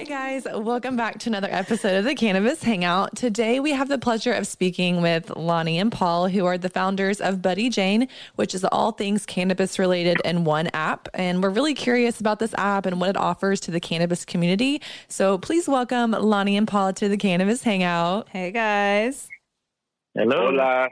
Hey guys, welcome back to another episode of the Cannabis Hangout. Today we have the pleasure of speaking with Loni and Paul, who are the founders of Buddy Jane, which is all things cannabis related in one app. And we're really curious about this app and what it offers to the cannabis community. So please welcome Loni and Paul to the Cannabis Hangout. Hey guys. Hello. Hola.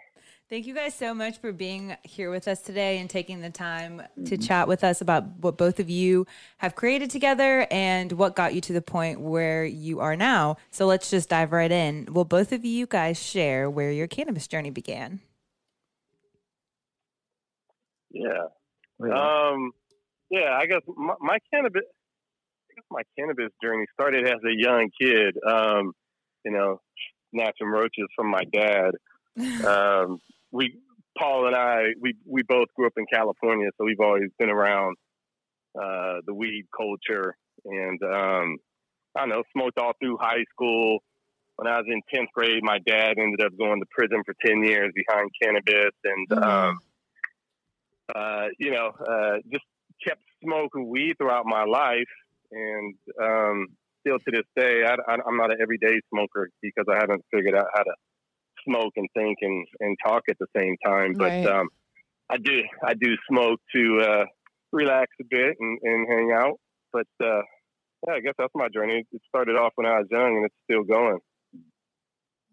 Thank you guys so much for being here with us today and taking the time to mm-hmm. chat with us about what both of you have created together and what got you to the point where you are now. So let's just dive right in. Will both of you guys share where your cannabis journey began? Yeah. Um yeah, I guess my, my cannabis I guess my cannabis journey started as a young kid. Um, you know, snatching roaches from my dad. Um, we Paul and I we we both grew up in California, so we've always been around uh, the weed culture, and um, I don't know, smoked all through high school. When I was in tenth grade, my dad ended up going to prison for ten years behind cannabis, and mm-hmm. um, uh, you know, uh, just kept smoking weed throughout my life, and um, still to this day, I, am not an everyday smoker because I haven't figured out how to smoke and think and, and talk at the same time. But right. um, I do I do smoke to uh, relax a bit and, and hang out. But uh, yeah, I guess that's my journey. It started off when I was young, and it's still going.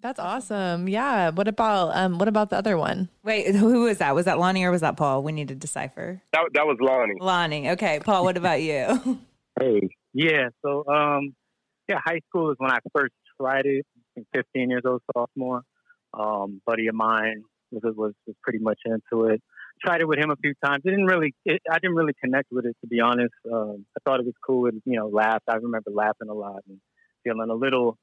That's awesome. Yeah. What about um what about the other one? Wait, who was that? Was that Loni or was that Paul? We need to decipher. That that was Loni. Loni. Okay. Paul, what about you? hey. Yeah, so um yeah, high school is when I first tried it. 15 years old, sophomore um, buddy of mine was, was was pretty much into it. Tried it with him a few times. It didn't really. It, I didn't really connect with it to be honest. Um, I thought it was cool. It, you know, laughed. I remember laughing a lot and feeling a little.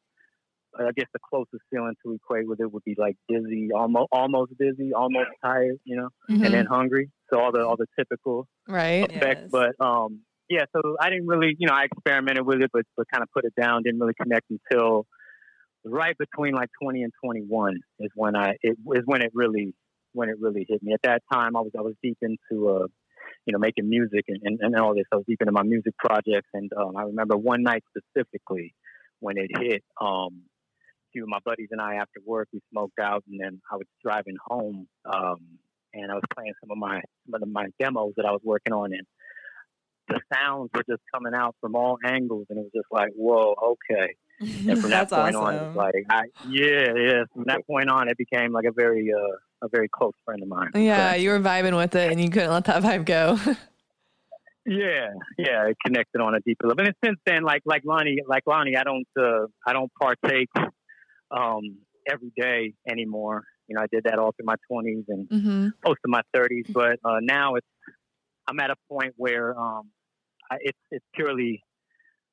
I guess the closest feeling to equate with it would be like dizzy, almost almost dizzy, almost tired, you know, mm-hmm. and then hungry. So all the all the typical right effects. Yes. But um, yeah, so I didn't really, you know, I experimented with it, but but kind of put it down. Didn't really connect until right between like 20 and 21 is when I it is when it really when it really hit me. At that time, I was I was deep into uh, you know making music and, and, and all this. I was deep into my music projects, and um, I remember one night specifically when it hit. Um, few of my buddies and I after work we smoked out, and then I was driving home, um, and I was playing some of my some of my demos that I was working on, and the sounds were just coming out from all angles, and it was just like, whoa, okay and from that point awesome. on, like, I, yeah, yeah. From that point on, it became like a very, uh, a very close friend of mine. Yeah, so, you were vibing with it, and you couldn't let that vibe go. yeah, yeah, it connected on a deeper level. And since then, like like Loni, like Loni, I don't, uh, I don't partake um, every day anymore. You know, I did that all through my twenties and mm-hmm. most of my thirties, but uh, now it's, I'm at a point where um, I, it's it's purely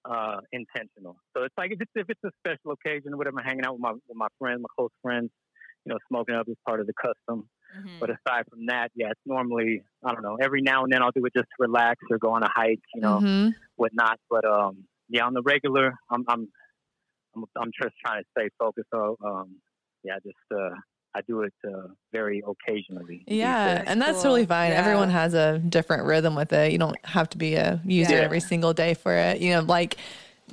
uh, intentional. So it's like if it's if it's a special occasion or whatever, I'm hanging out with my with my friends, my close friends, you know, smoking up is part of the custom. Mm-hmm. But aside from that, yeah, it's normally I don't know. Every now and then I'll do it just to relax or go on a hike, you know, mm-hmm. whatnot. But um, yeah, on the regular, I'm I'm I'm, I'm just trying to stay focused. So um, yeah, just uh, I do it uh, very occasionally. Yeah, and that's cool. totally fine. Yeah. Everyone has a different rhythm with it. You don't have to be a user yeah. every single day for it. You know, like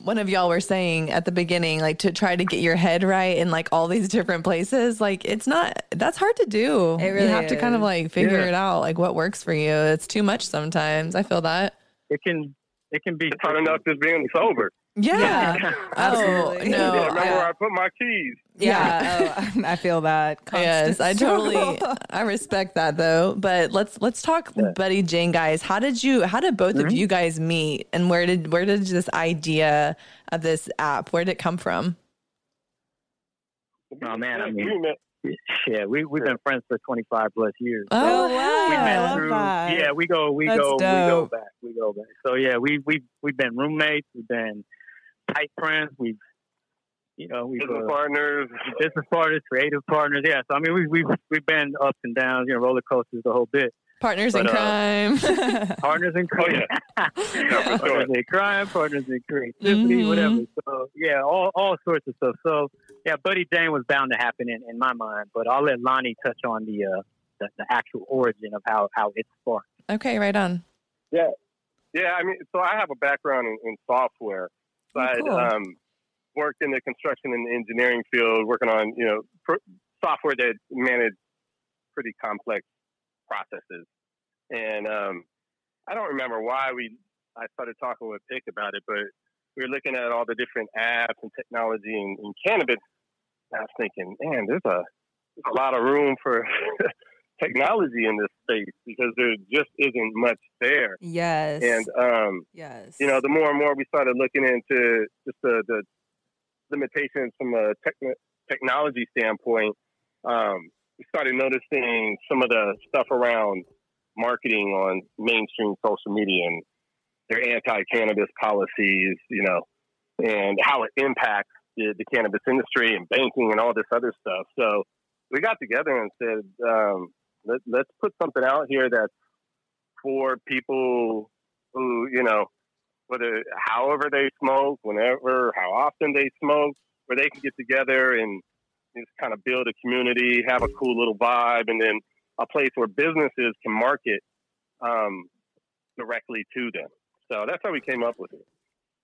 one of y'all were saying at the beginning, like to try to get your head right in like all these different places, like it's not that's hard to do. It really you have is. to kind of like figure yeah. it out, like what works for you. It's too much sometimes. I feel that. It can it can be it's hard enough just being sober. Yeah, yeah. absolutely. Oh, no, yeah, remember where I put my keys. Yeah, oh, I feel that. Yes, I totally, I respect that though. But let's let's talk, yeah. Buddy Jane, guys. How did you? How did both mm-hmm. of you guys meet? And where did where did this idea of this app? Where did it come from? Oh man, I mean, yeah, we we've been friends for twenty five plus years. Oh wow, we met through, yeah, we go, we That's go, dope. we go back, we go back. So yeah, we we we've been roommates. We've been tight friends. We've you know, we've business uh, partners. business partners, creative partners. Yeah, so I mean, we've we've we've been ups and downs, you know, roller coasters, the whole bit. Partners But, in uh, crime. Partners in crime. Oh, crime, Yeah, for sure. partners in crime, partners in creativity, Mhm. whatever. So yeah, all all sorts of stuff. So yeah, Buddy Jane was bound to happen in, in my mind, but I'll let Loni touch on the uh the, the actual origin of how how it sparked. okay, right on. Yeah, yeah, I mean, so I have a background in, in software. So Oh, cool. um, worked in the construction and engineering field, working on you know pr- software that managed pretty complex processes. And um, I don't remember why we I started talking with Pick about it, but we were looking at all the different apps and technology in, in cannabis. And I was thinking, man, there's a there's a lot of room for technology in this space because there just isn't much there. yes. And um, yes. you know, the more and more we started looking into just the, the limitations from a techn technology standpoint, um, we started noticing some of the stuff around marketing on mainstream social media and their anti-cannabis policies, you know, and how it impacts the, the cannabis industry and banking and all this other stuff. So we got together and said, um, let, let's put something out here that's for people who, you know, whether however they smoke, whenever, how often they smoke, where they can get together and just kind of build a community, have a cool little vibe, and then a place where businesses can market um, directly to them. So that's how we came up with it.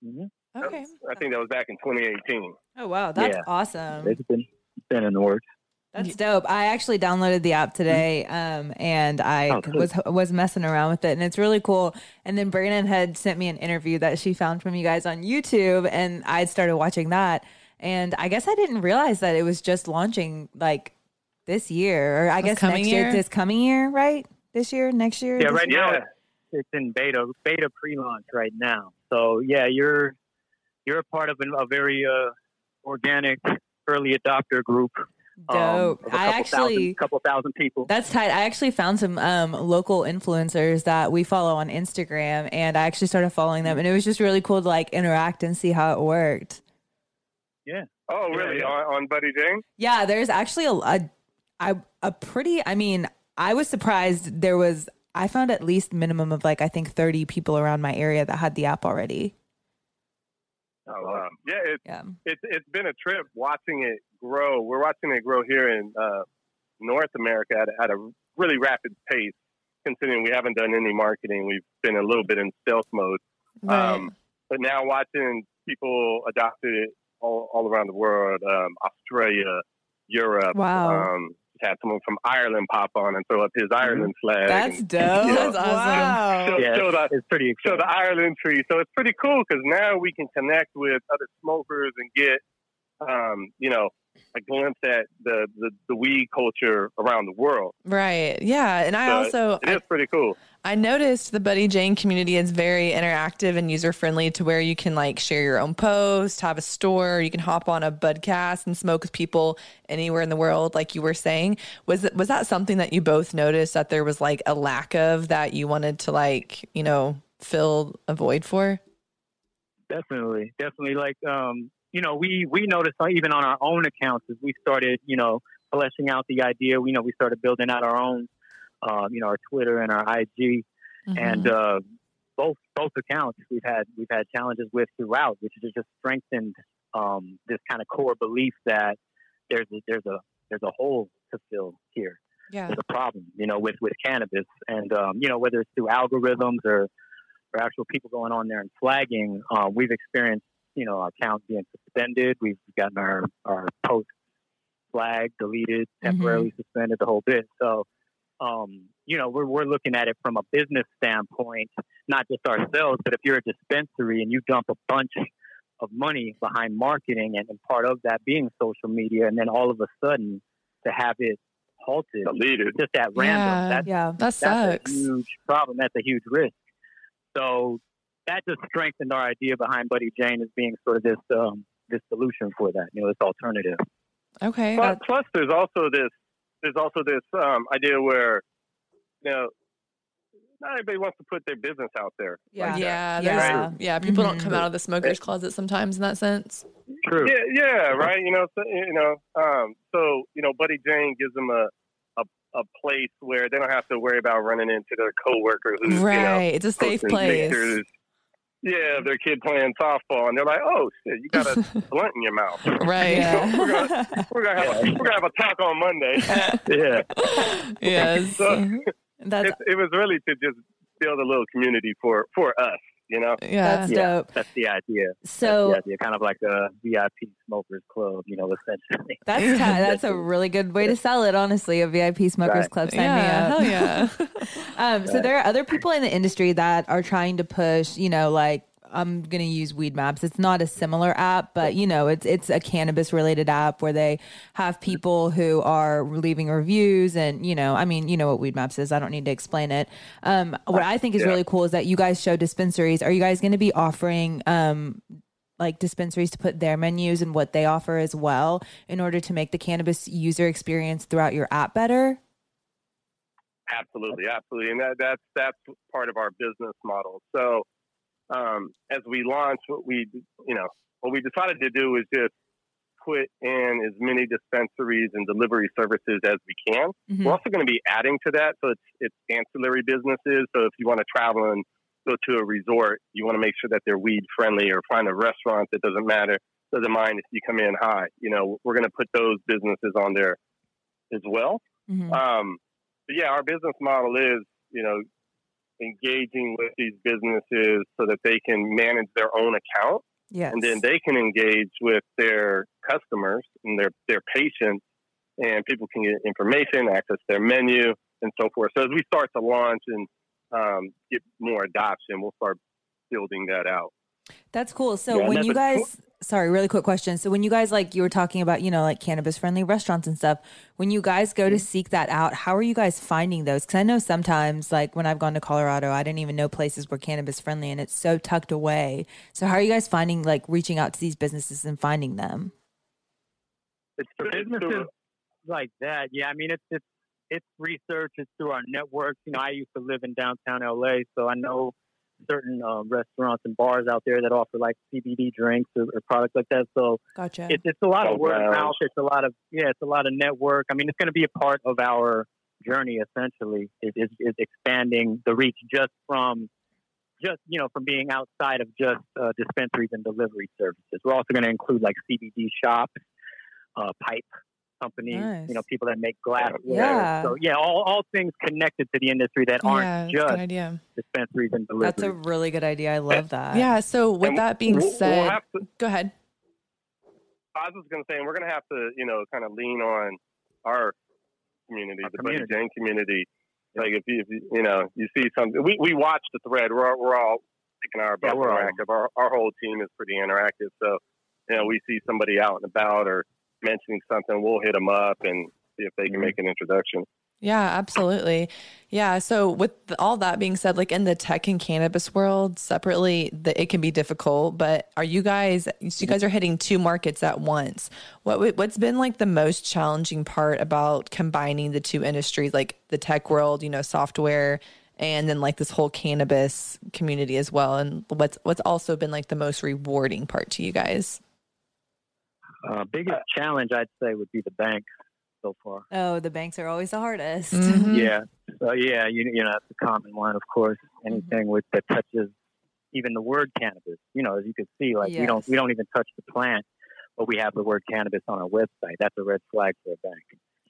Mm-hmm. Okay. I think that was back in 2018. oh wow, that's Yeah. awesome. It's been it's been in the works. That's dope. I actually downloaded the app today, um, and I Oh, cool. was was messing around with it, and it's really cool. And then Brandon had sent me an interview that she found from you guys on YouTube, and I started watching that. And I guess I didn't realize that it was just launching like this year, or I This guess coming next year. year? This coming year, right? This year, next year. Yeah, right year? now it's, it's in beta beta pre-launch right now. So yeah, you're you're a part of an, a very uh, organic early adopter group. Um, Dope. of a I couple actually thousand, couple thousand people. That's tight. I actually found some um, local influencers that we follow on Instagram, and I actually started following them, and it was just really cool to like interact and see how it worked. Yeah. Oh, Yeah, really? yeah. On, on Buddy Jane? Yeah, there's actually a, a, a, a pretty. I mean, I was surprised there was. I found at least minimum of like I think 30 people around my area that had the app already. Oh, wow. Yeah, it's Yeah. it's it's been a trip watching it grow. We're watching it grow here in uh, North America at, a- at a really rapid pace. Considering we haven't done any marketing, we've been a little bit in stealth mode. Right. Um, but now watching people adopt it all, all around the world, um, Australia, Europe. Wow. Um, just had someone from Ireland pop on and throw up his Ireland flag. That's and dope. Yeah. That's awesome. Wow. show, yeah, show the it's pretty show the Ireland tree. So it's pretty cool because now we can connect with other smokers and get, um, you know, a glimpse at the, the, the weed culture around the world. Right. Yeah. And I So also It is pretty cool. I noticed the Buddy Jane community is very interactive and user friendly to where you can like share your own post, have a store, you can hop on a budcast and smoke with people anywhere in the world, like you were saying. Was it was that something that you both noticed that there was like a lack of that you wanted to like, you know, fill a void for? Definitely, definitely. Like, um, you know, we we noticed uh, even on our own accounts as we started, you know, fleshing out the idea. We know we started building out our own, um, you know, our Twitter and our IG, and Mm-hmm. uh, both both accounts we've had we've had challenges with throughout, which has just strengthened um, this kind of core belief that there's a, there's a there's a hole to fill here. yeah. There's a problem, you know, with with cannabis, and um, you know whether it's through algorithms or or actual people going on there and flagging, uh, we've experienced you know our account being suspended. We've gotten our our posts flagged, deleted, temporarily suspended, the whole bit. So. Um, you know, we're, we're looking at it from a business standpoint, not just ourselves, but if you're a dispensary and you dump a bunch of money behind marketing and, and part of that being social media, and then all of a sudden to have it halted Deleted. just at Yeah. random, that's, Yeah. That that's sucks. a huge problem. That's a huge risk. So that just strengthened our idea behind Buddy Jane as being sort of this um, this solution for that, you know, this alternative. Okay. Plus, plus, there's also this there's also this um, idea where you know not everybody wants to put their business out there. Yeah. like that. yeah, Yeah. there's, yeah. People don't Mhm. come out of the smoker's closet sometimes in that sense. True. Yeah, yeah, right. You know, so, you know, um, so you know, Buddy Jane gives them a, a a place where they don't have to worry about running into their coworker who's right. You know, it's a safe place. pictures. Yeah, their kid playing softball, and they're like, "Oh shit, you got a blunt in your mouth." Right. Yeah. we're gonna we're gonna have a, we're gonna have a talk on Monday. Yeah. yes. So mm-hmm. That's it, it was really to just build a little community for for us, you know. yeah. that's Yeah. dope. That's the idea. So That's the idea. Kind of like a VIP smokers club, you know, essentially. that's ki- that's a really good way to sell it. Honestly, a VIP smokers Right. club. Sign yeah. me up. Hell yeah. Um, so there are other people in the industry that are trying to push, you know, like I'm gonna use Weedmaps. It's not a similar app, but you know, it's it's a cannabis related app where they have people who are leaving reviews and you know, I mean, you know what Weedmaps is. I don't need to explain it. Um, what I think is Yeah. really cool is that you guys show dispensaries. Are you guys going to be offering um like dispensaries to put their menus and what they offer as well in order to make the cannabis user experience throughout your app better? Absolutely, absolutely, and that, that's that's part of our business model. So, um, as we launch, what we you know what we decided to do is just put in as many dispensaries and delivery services as we can. Mhm. We're also going to be adding to that, so it's it's ancillary businesses. So if you want to travel and go to a resort, you want to make sure that they're weed friendly, or find a restaurant that doesn't matter, doesn't mind if you come in high. You know, we're going to put those businesses on there as well. Mhm. Um, but yeah, our business model is, you know, engaging with these businesses so that they can manage their own account Yes. and then they can engage with their customers and their, their patients and people can get information, access their menu and so forth. So as we start to launch and um, get more adoption, we'll start building that out. That's cool. So Yeah, when you a- guys, sorry, really quick question. So when you guys like you were talking about, you know, like cannabis friendly restaurants and stuff, when you guys go to Mm-hmm. seek that out, how are you guys finding those? Because I know sometimes, like when I've gone to Colorado, I didn't even know places were cannabis friendly, and it's so tucked away. So how are you guys finding, like, reaching out to these businesses and finding them? It's, For it's businesses like that, yeah. I mean, it's it's it's research. It's through our networks. You know, I used to live in downtown LA, so I know certain uh, restaurants and bars out there that offer like CBD drinks or, or products like that. So Gotcha. it's it's a lot of Oh, word of mouth. It's a lot of yeah. It's a lot of network. I mean, it's going to be a part of our journey. Essentially, is is is expanding the reach just from just you know from being outside of just uh, dispensaries and delivery services. We're also going to include like CBD shops, uh, pipe companies, Nice. you know, people that make glassware. Yeah. So yeah, all, all things connected to the industry that aren't That's a just idea. dispensaries and deliveries. That's a really good idea. I love that. Yeah. So with And that being we'll- we'll said, to- go ahead. I was going to say, and we're going to have to, you know, kind of lean on our community, Our the community. Buddy Jane community. Like if you, if you, you know, you see something, we, we watch the thread. We're all, we're all thinking our Yeah, about we're all- Our, our whole team is pretty interactive. So, you know, we see somebody out and about or mentioning something, we'll hit them up and see if they can Mhm. make an introduction. Yeah, absolutely. Yeah. So with all that being said, like in the tech and cannabis world separately, the, it can be difficult, but are you guys, so you guys are hitting two markets at once. What, what's been like the most challenging part about combining the two industries, like the tech world, you know, software and then like this whole cannabis community as well? And what's, what's also been like the most rewarding part to you guys? Uh, biggest challenge I'd say would be the banks so far. Oh, the banks are always the hardest. Mhm. Yeah. So yeah, you, you know, that's a common one, of course. Anything with that touches even the word cannabis. You know, as you can see, like we don't we don't even touch the plant, but we have the word cannabis on our website. That's a red flag for a bank.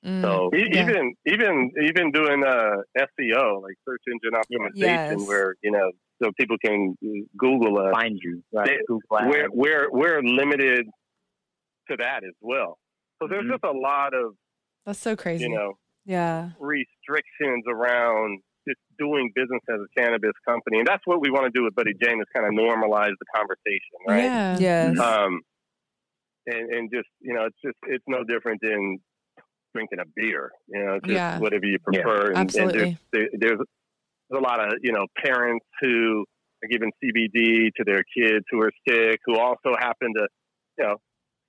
Mm. So E- Yeah. Even, even, even doing uh, SEO, like search engine optimization, Yes. where you know, so people can Google us. find you, right? They- Google we're we're we're limited to that as well. So there's Mhm. just a lot of That's so crazy. you know Yeah. restrictions around just doing business as a cannabis company, and that's what we want to do with Buddy Jane is kind of normalize the conversation, right? Yeah. Yes. Um, and and just you know, it's just it's no different than drinking a beer, you know, just Yeah. whatever you prefer. And, and Absolutely. there's, there, there's there's a lot of you know parents who are giving CBD to their kids who are sick, who also happen to you know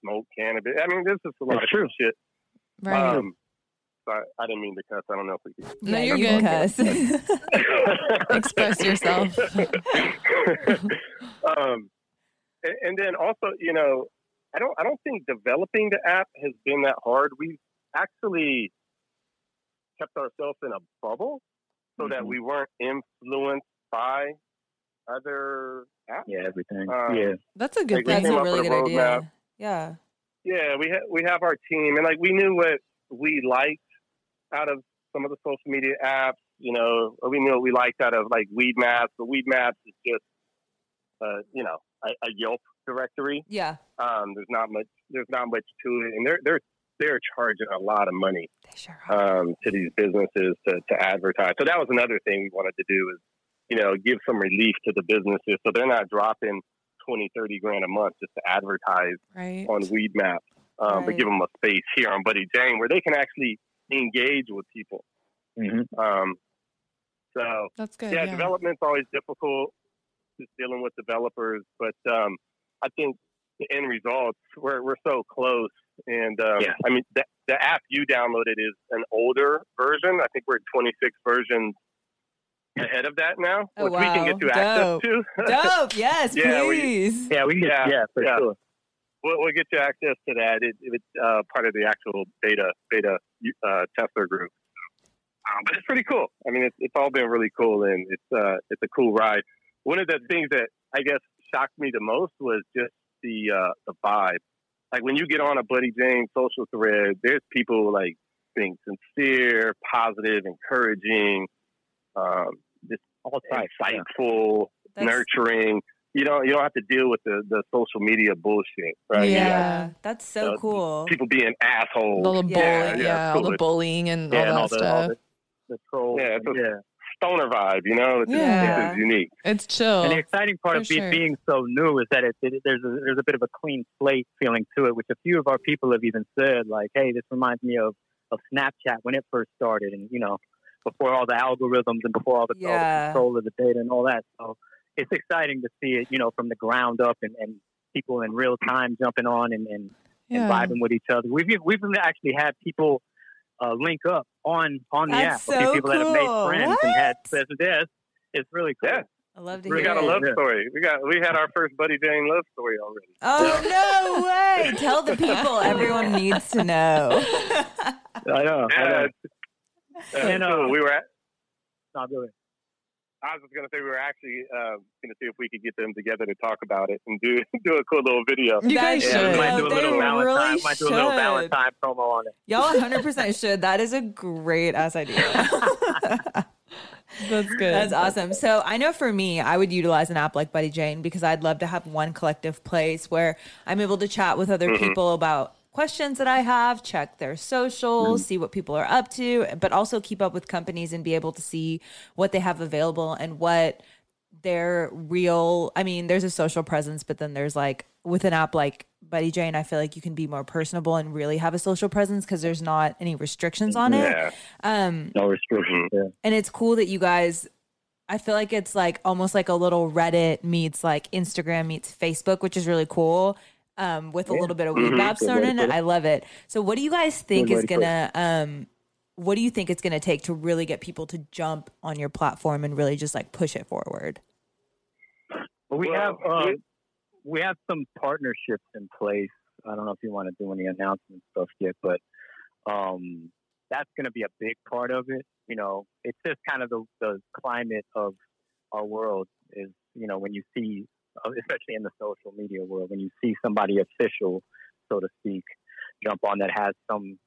smoke cannabis. I mean, there's just a lot It's of true. shit. Right. Um, sorry, I didn't mean to cuss. I don't know if we can. No, you're good. can cuss. Express yourself. um, and, and then also, you know, I don't I don't think developing the app has been that hard. We've actually kept ourselves in a bubble so mm-hmm. that we weren't influenced by other apps. Yeah, everything. Um, yeah, that's a good. Like that's a really good idea. Yeah. Yeah, we ha- we have our team, and like we knew what we liked out of some of the social media apps. You know, we knew what we liked out of like Weedmaps, But Weedmaps is just, uh, you know, a, a Yelp directory. Yeah. Um, there's not much. There's not much to it, and they're they're they're charging a lot of money sure um, to these businesses to, to advertise. So that was another thing we wanted to do is, you know, give some relief to the businesses so they're not dropping 20, 30 grand a month just to advertise right. on Weedmaps, um, right. but give them a space here on Buddy Jane where they can actually engage with people. Mm-hmm. Um, so that's good. Yeah, yeah, development's always difficult, just dealing with developers. But um, I think the end results we're we're so close, and um, yeah. I mean the, the app you downloaded is an older version. I think we're at 26 versions ahead of that now, oh, which wow. we can get to Dope. access to. Dope. Yes, yeah, please. We, yeah, we can. Get, yeah, yeah, for yeah. sure. We'll, we'll, get you access to that. It, it's uh, part of the actual beta beta uh, tester group. Um, but it's pretty cool. I mean, it's, it's all been really cool, and it's uh, it's a cool ride. One of the things that I guess shocked me the most was just the uh, the vibe. Like when you get on a Buddy Jane social thread, there's people like being sincere, positive, encouraging, um, just all insightful, yeah. nurturing. You don't you don't have to deal with the, the social media bullshit, right? Yeah, yeah. that's so cool. People being assholes. All the bullying, yeah, yeah, all the bullying and all that all the, stuff. All the, the trolls. Yeah, it's a yeah. stoner vibe. You know, it's, yeah. it's unique. It's chill. And the exciting part of sure. being so new is that it, it, there's a, there's a bit of a clean slate feeling to it, which a few of our people have even said, like, "Hey, this reminds me of of Snapchat when it first started, and you know, before all the algorithms and before all the, yeah. all the control of the data and all that." So it's exciting to see it, you know, from the ground up and, and people in real time jumping on and, and, yeah. and vibing with each other. We've we've actually had people uh, link up on on the That's app. So people cool. that have made friends what? and had says this. It's really cool. Yeah. I love to we hear got it. a love story. We got we had our first Buddy Jane love story already. Oh no way! Tell the people everyone needs to know. I know. Yeah, I know. Uh, and, uh, we were at. Not really. I was just gonna say we were actually uh, gonna see if we could get them together to talk about it and do do a cool little video. You guys Yeah, should. Might do a They little Valentine. really might do a little should. Valentine promo on it. Y'all 100% should. That is a great ass idea. That's good. That's awesome. So I know for me, I would utilize an app like Buddy Jane because I'd love to have one collective place where I'm able to chat with other Mm-hmm. people about questions that I have, check their socials, Mm-hmm. see what people are up to, but also keep up with companies and be able to see what they have available and what their real I mean, there's a social presence, but then there's like with an app like Buddy Jane, I feel like you can be more personable and really have a social presence because there's not any restrictions on it. Um No restrictions. Yeah. and it's cool that you guys I feel like it's like almost like a little Reddit meets like Instagram meets Facebook, which is really cool. Um, with a little bit of Weedmaps Good thrown in it. it. I love it. So what do you guys think Good is gonna um what do you think it's gonna take to really get people to jump on your platform and really just like push it forward? But we Well, have uh, it- we have some partnerships in place. I don't know if you want to do any announcement stuff yet, but um, that's going to be a big part of it. You know, it's just kind of the, the climate of our world is, you know, when you see, especially in the social media world, when you see somebody official, so to speak, jump on that has some,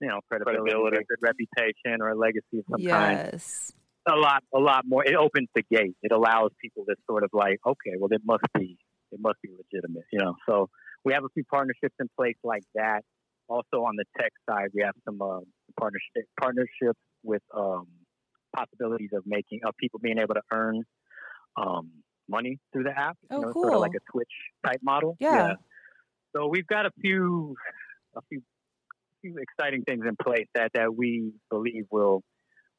you know, credibility, Credibility. good reputation, or a legacy of some kind Yes. a lot, a lot more. It opens the gate. It allows people to sort of like, okay, well, it must be, it must be legitimate, you know. So we have a few partnerships in place like that. Also on the tech side, we have some uh, partnership partnerships with um, possibilities of making of people being able to earn um, money through the app. Oh, you know, Sort of like a Twitch type model. Yeah. So we've got a few, a few, few exciting things in place that that we believe will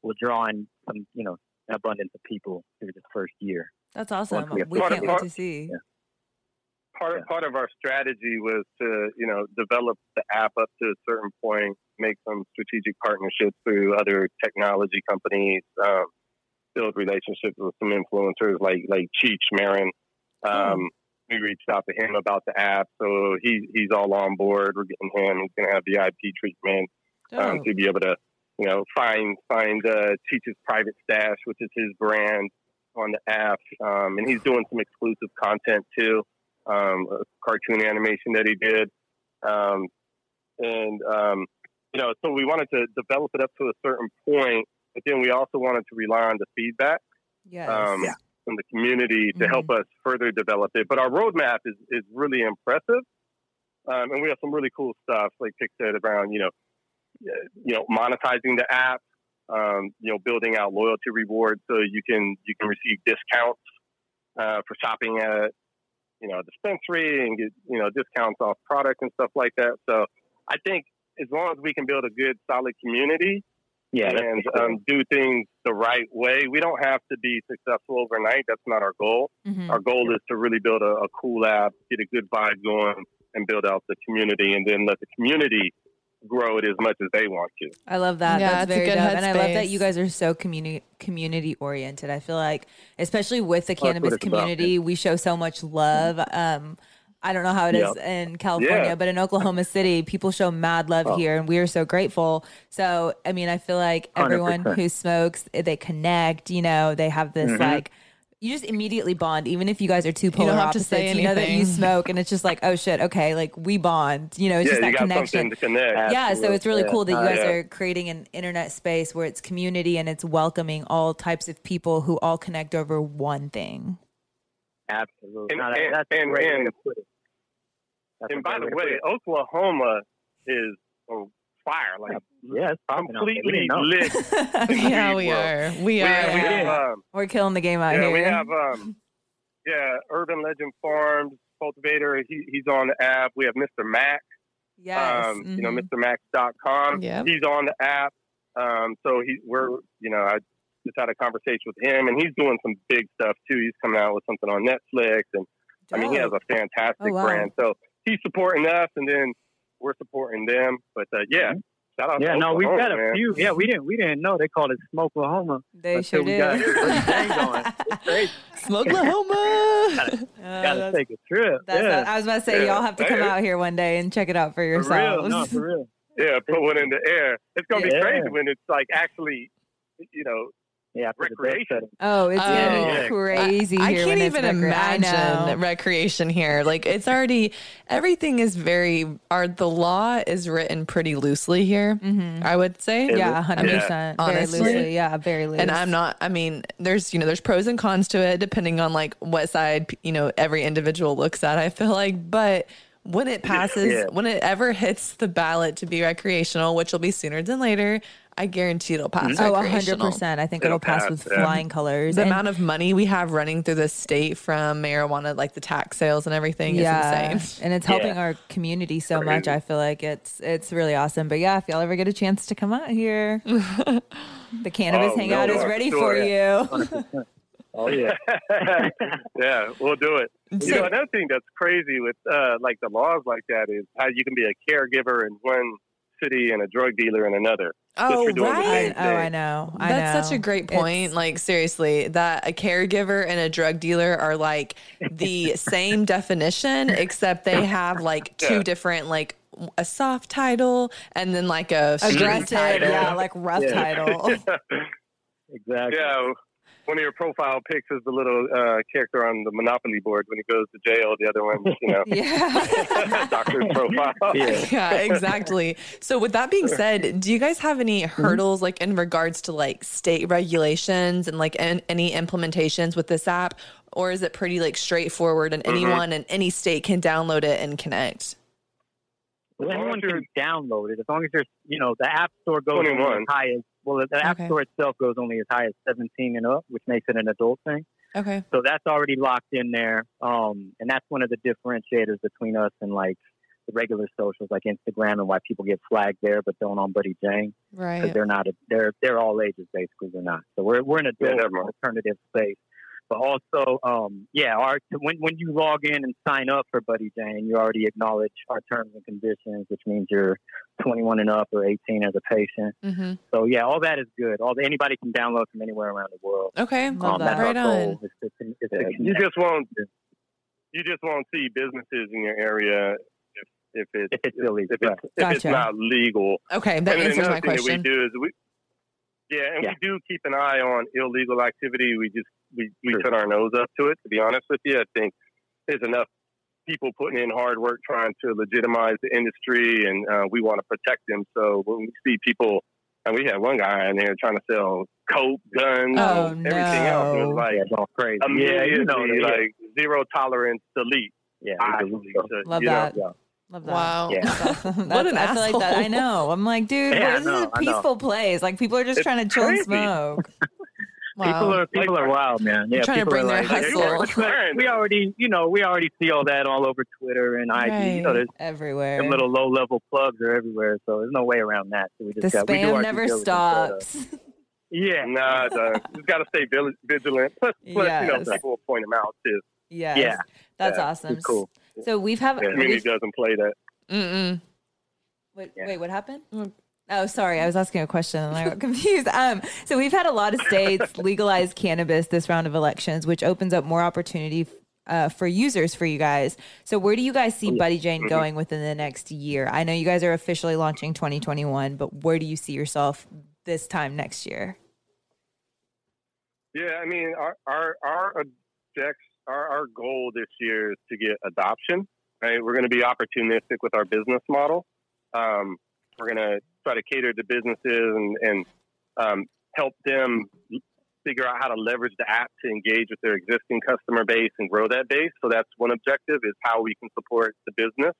will draw in some, you know, abundance of people through this first year. That's awesome. We We can't wait part- to see. Yeah. part Yeah. part of our strategy was to you know develop the app up to a certain point, make some strategic partnerships through other technology companies, um, build relationships with some influencers like like Cheech Marin, um, we reached out to him about the app, so he he's all on board. We're getting him. He's going to have the VIP treatment um, to be able to, you know, find find uh, Cheech's private stash, which is his brand on the app, um, and he's doing some exclusive content too, um, a cartoon animation that he did, um, and um, you know, so we wanted to develop it up to a certain point, but then we also wanted to rely on the feedback. Yes. Um, Yeah. from the community to Mhm. help us further develop it. But our roadmap is, is really impressive. Um, and we have some really cool stuff, like Pick said, around, you know, uh, you know, monetizing the app, um, you know, building out loyalty rewards so you can you can receive discounts uh, for shopping at, you know, a dispensary and get, you know, discounts off products and stuff like that. So I think as long as we can build a good, solid community, Yeah, and um, do things the right way. We don't have to be successful overnight. That's not our goal. Mhm. Our goal is to really build a, a cool app, get a good vibe going, and build out the community, and then let the community grow it as much as they want to. I love that. Yeah, That's it's a very good dope. And I love that you guys are so community community oriented. I feel like, especially with the That's cannabis it's about, community, we show so much love. Um, I don't know how it is Yep. in California, Yeah. but in Oklahoma City, people show mad love Oh. here, and we are so grateful. So, I mean, I feel like everyone 100%. who smokes, they connect. You know, they have this Mhm. like. You just immediately bond, even if you guys are two polar don't have to opposites. say You know that you smoke, and it's just like, oh shit, okay, like we bond. You know, it's yeah, just that connection to connect. yeah so it's really Absolutely. cool that you Uh, guys yeah. are creating an internet space where it's community and it's welcoming all types of people who all connect over one thing Absolutely. And- No, that- and- that's a and- way to put it. That's And by the way way. Oklahoma is on fire, like yeah, it's popping out there. We completely lit. yeah, we are. We We are. have, we Yeah. have, um, we're killing the game out yeah, here we have, um, yeah, Urban Legend Farms cultivator. He, he's on the app. We have Mr. Mac. yes um, you know. MrMax.com. Yep. He's on the app. Um, so he, we're, you know, I just had a conversation with him, and he's doing some big stuff too. He's coming out with something on Netflix, and I mean, he has a fantastic Oh, wow. brand. So he's supporting us, and then we're supporting them. But uh, yeah, shout out. Yeah, to no, we've got a man. few. Yeah, we didn't we didn't know they called it Smoke Smokelahoma. they until sure we did got Buddy Jane going. It's crazy. Smokelahoma. Oh, Gotta that's- take a trip. that's yeah, I was about to say Yeah. y'all have to come Hey. out here one day and check it out for for real. yourselves. No, for real. Yeah, put one in the air. It's gonna be crazy when it's like actually, you know, Yeah, for the Recreation. oh, it's Oh. be crazy I, I can't even recre- imagine recreation here. Like it's already everything is very. Our the law is written pretty loosely here. Mhm. I would say. Is Yeah, it? hundred percent. Very Honestly. loosely. Yeah, very loose. And I'm not. I mean, there's you know there's pros and cons to it depending on like what side you know every individual looks at. I feel like, but when it passes, Yeah. when it ever hits the ballot to be recreational, which will be sooner than later, I guarantee it'll pass. Oh, hundred recreational. percent. I think It'll it'll, pass, pass, with yeah. flying colors. The And- amount of money we have running through the state from marijuana, like the tax sales and everything, yeah, is insane. and it's helping Yeah. our community so Crazy. much. I feel like it's it's really awesome. But yeah, if y'all ever get a chance to come out here, the cannabis Oh, hangout no, is ready sure. for you. Oh yeah. yeah, we'll do it. You So- know, another thing that's crazy with uh, like the laws like that is how you can be a caregiver in one city and a drug dealer in another. Oh, for doing the I, right. same oh, I know. I That's such a great point. It's- like seriously, that a caregiver and a drug dealer are like the same definition, except they have like two Yeah. different like a soft title and then like a aggressive, title. yeah, like rough Yeah. title. Exactly. Yeah, one of your profile pics is the little uh, character on the Monopoly board when he goes to jail. The other one, you know, yeah. doctor's profile. Yeah. yeah, exactly. So with that being said, do you guys have any hurdles like in regards to like state regulations and like an, any implementations with this app or is it pretty like straightforward and anyone in any state can download it and connect? Well, As long anyone as you're- can download it as long as there's, you know, the App Store goes 21. as high as well. The App Okay. Store itself goes only as high as 17 and up, which makes it an adult thing. Okay. So that's already locked in there. Um, and that's one of the differentiators between us and like the regular socials like Instagram and why people get flagged there, but don't on Buddy Jane because Right. they're not. A, they're they're all ages basically. They're not. So we're we're an Yeah, adult alternative space. But also, um, yeah, our when when you log in and sign up for Buddy Jane, you already acknowledge our terms and conditions, which means you're 21 and up or 18 as a patient. hmm So yeah, all that is good. All anybody can download from anywhere around the world. Okay. Love Um, that. Right on. goal. is to- is to Yeah, you just won't. you just won't see businesses in your area if if it's If it's illegal, if it's, right. if it's not legal. Okay, that and answers another my thing question. that we do is we yeah, and Yeah. we do keep an eye on illegal activity. We just we, we Sure. turn our nose up to it. To be honest with you, I think there's enough people putting in hard work trying to legitimize the industry, and uh, we want to protect them. So when we see people, and we had one guy in there trying to sell coke, guns, Oh, and everything else, and it was like yeah, going crazy. Yeah, immediately you know, yeah, like zero tolerance, delete. yeah, I we believe do. so, Love you know. that. Yeah. Love that. Wow. Yeah. That's- What an I feel like that. I know. I'm like, dude, Yeah, this know, is a peaceful place. Like people are just It's trying to chill crazy. and smoke. Wow. People are people are wild, man. Yeah, trying to people bring are their like, hustle. But- but we already, you know, we already see all that all over Twitter and IG. You know, Right. there's everywhere. them little low level plugs are everywhere, so there's no way around that. So we the just got, we do spam our never due diligence, uh, stops. yeah, Nah, uh, just got to stay vigilant. Plus, plus you know, Yes. people will point them out too. yes. Yeah. That's Yeah. awesome. it's cool. So we've have The community we've- doesn't play that. Mm-mm. wait, Yeah. wait, what happened? Mm. Oh, sorry, I was asking a question and I got confused. Um, so we've had a lot of states legalize cannabis this round of elections, which opens up more opportunity uh, for users for you guys. So where do you guys see Buddy Jane going within the next year? I know you guys are officially launching 2021, but where do you see yourself this time next year? Yeah, I mean, our our our objects, our our goal this year is to get adoption. Right, we're going to be opportunistic with our business model. Um, we're going to try to cater to businesses and and um, help them figure out how to leverage the app to engage with their existing customer base and grow that base. So that's one objective is how we can support the business,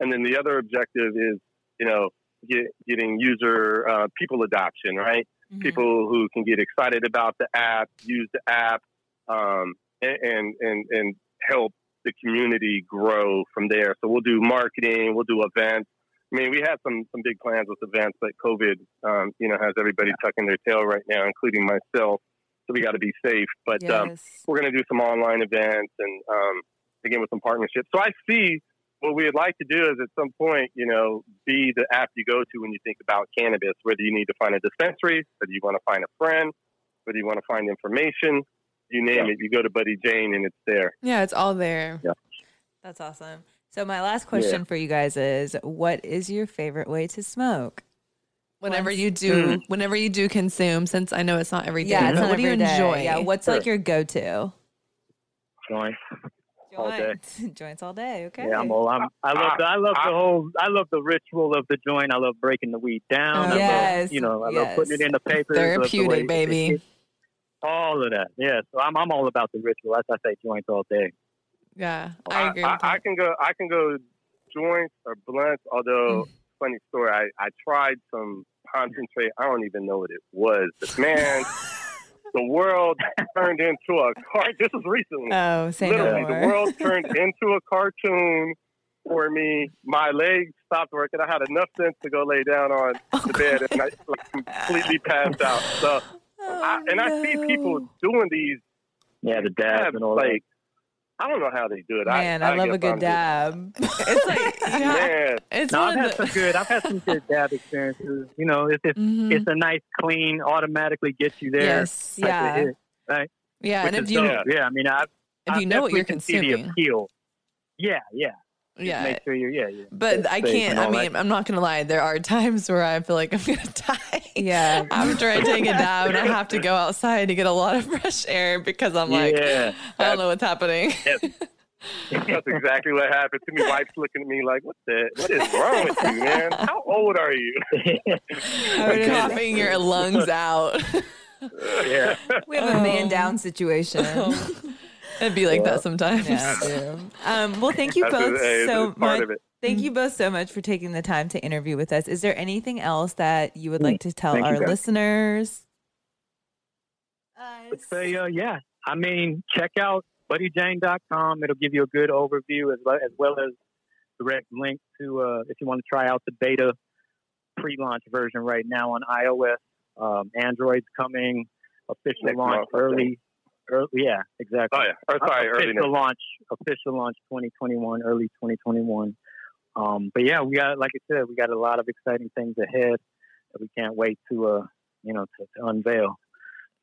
and then the other objective is you know get, getting user uh, people adoption. Right people who can get excited about the app, use the app, um, and and and help the community grow from there. So we'll do marketing, we'll do events. I mean, we had some some big plans with events, but COVID, um, you know, has everybody tucking their tail right now, including myself. So we got to be safe. But um, we're going to do some online events and um, again with some partnerships. So I see what we'd like to do is at some point, you know, be the app you go to when you think about cannabis, whether you need to find a dispensary, whether you want to find a friend, whether you want to find information, you name Yeah. it, you go to Buddy Jane and it's there. Yeah, it's all there. Yeah. That's awesome. So my last question for you guys is what is your favorite way to smoke? Whenever Once- you do, hmm. whenever you do consume, since I know it's not every day. Yeah, it's but not what do you every day. enjoy? Yeah, what's like your go-to? joint. All day. Joints. Joints all day. Okay. Yeah, I'm all. I'm, I love. The, I love the whole. I love the ritual of the joint. I love breaking the weed down. I Yes, love, you know, I yes. love putting it in the paper. Therapeutic, baby. all of that. Yeah. So I'm. I'm all about the ritual. As I say, joints all day. Yeah, I agree. I, with I, that. can go. I can go joints or blunts. Although, Mm. funny story, I, I tried some concentrate. I don't even know what it was. But man, the world turned into a car. This was recently. Oh, say Literally, no the world turned into a cartoon for me. My legs stopped working. I had enough sense to go lay down on the bed, and I like, completely passed out. So, I, and I see people doing these Yeah, the dabs dabs, and all like I don't know how they do it. Man, I, love a good I'm dab. it's like just- yeah, Man, it's. No, I've had the. some good. I've had some good dab experiences. You know, it's it's, Mhm. it's a nice, clean, automatically gets you there. Yes, Yeah. hit, yeah, which and if you dope. yeah, I mean, I if I you know what you're definitely can see the consuming, appeal. Yeah, yeah. Just yeah. Make sure you're. Yeah, yeah. But I can't. I all that. mean, I'm not gonna lie. There are times where I feel like I'm gonna die. Yeah. After I take a dab, and I have to go outside to get a lot of fresh air because I'm like, yeah. I don't know what's happening. that's exactly what happened to me. Wife's looking at me like, "What the? What is wrong with you, man? How old are you?" would- coughing your lungs out. yeah. We have a man down oh. situation. Oh. It'd be like that sometimes. yeah, Um, well, thank you That's both a, so a part much. of it. Thank you both so much for taking the time to interview with us. Is there anything else that you would like to tell Thank you, our guys. listeners? Let's say, uh, yeah. I mean, check out buddyjane.com. It'll give you a good overview as well as, well as direct link to uh, if you want to try out the beta pre-launch version right now on iOS. Um, Android's coming. Official Next launch month, early, early. Yeah, exactly. Oh yeah. Or sorry, early official launch. Official launch 2021, early 2021. Um, but yeah, we got like I said, we got a lot of exciting things ahead that we can't wait to uh, you know to, to unveil.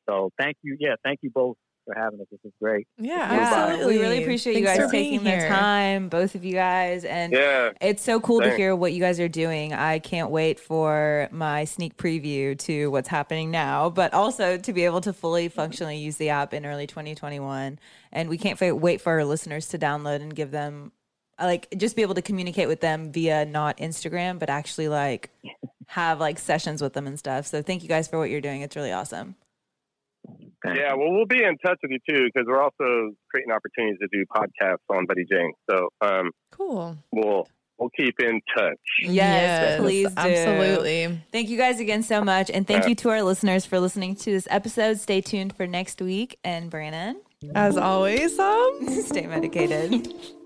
So thank you, yeah, thank you both for having us. This is great. Yeah, Yeah, absolutely. we really appreciate you guys for being taking the time, both of you guys, and Yeah. it's so cool to hear what you guys are doing. I can't wait for my sneak preview to what's happening now, but also to be able to fully functionally use the app in early 2021. And we can't wait for our listeners to download and give them like just be able to communicate with them via not Instagram, but actually like have like sessions with them and stuff. So thank you guys for what you're doing. It's really awesome. Yeah, well, we'll be in touch with you too because we're also creating opportunities to do podcasts on Buddy Jane. So um, Cool. we'll we'll keep in touch. Yes, please do. Absolutely. Thank you guys again so much. And thank Yeah. you to our listeners for listening to this episode. Stay tuned for next week. And Brandon, As always, um, stay medicated.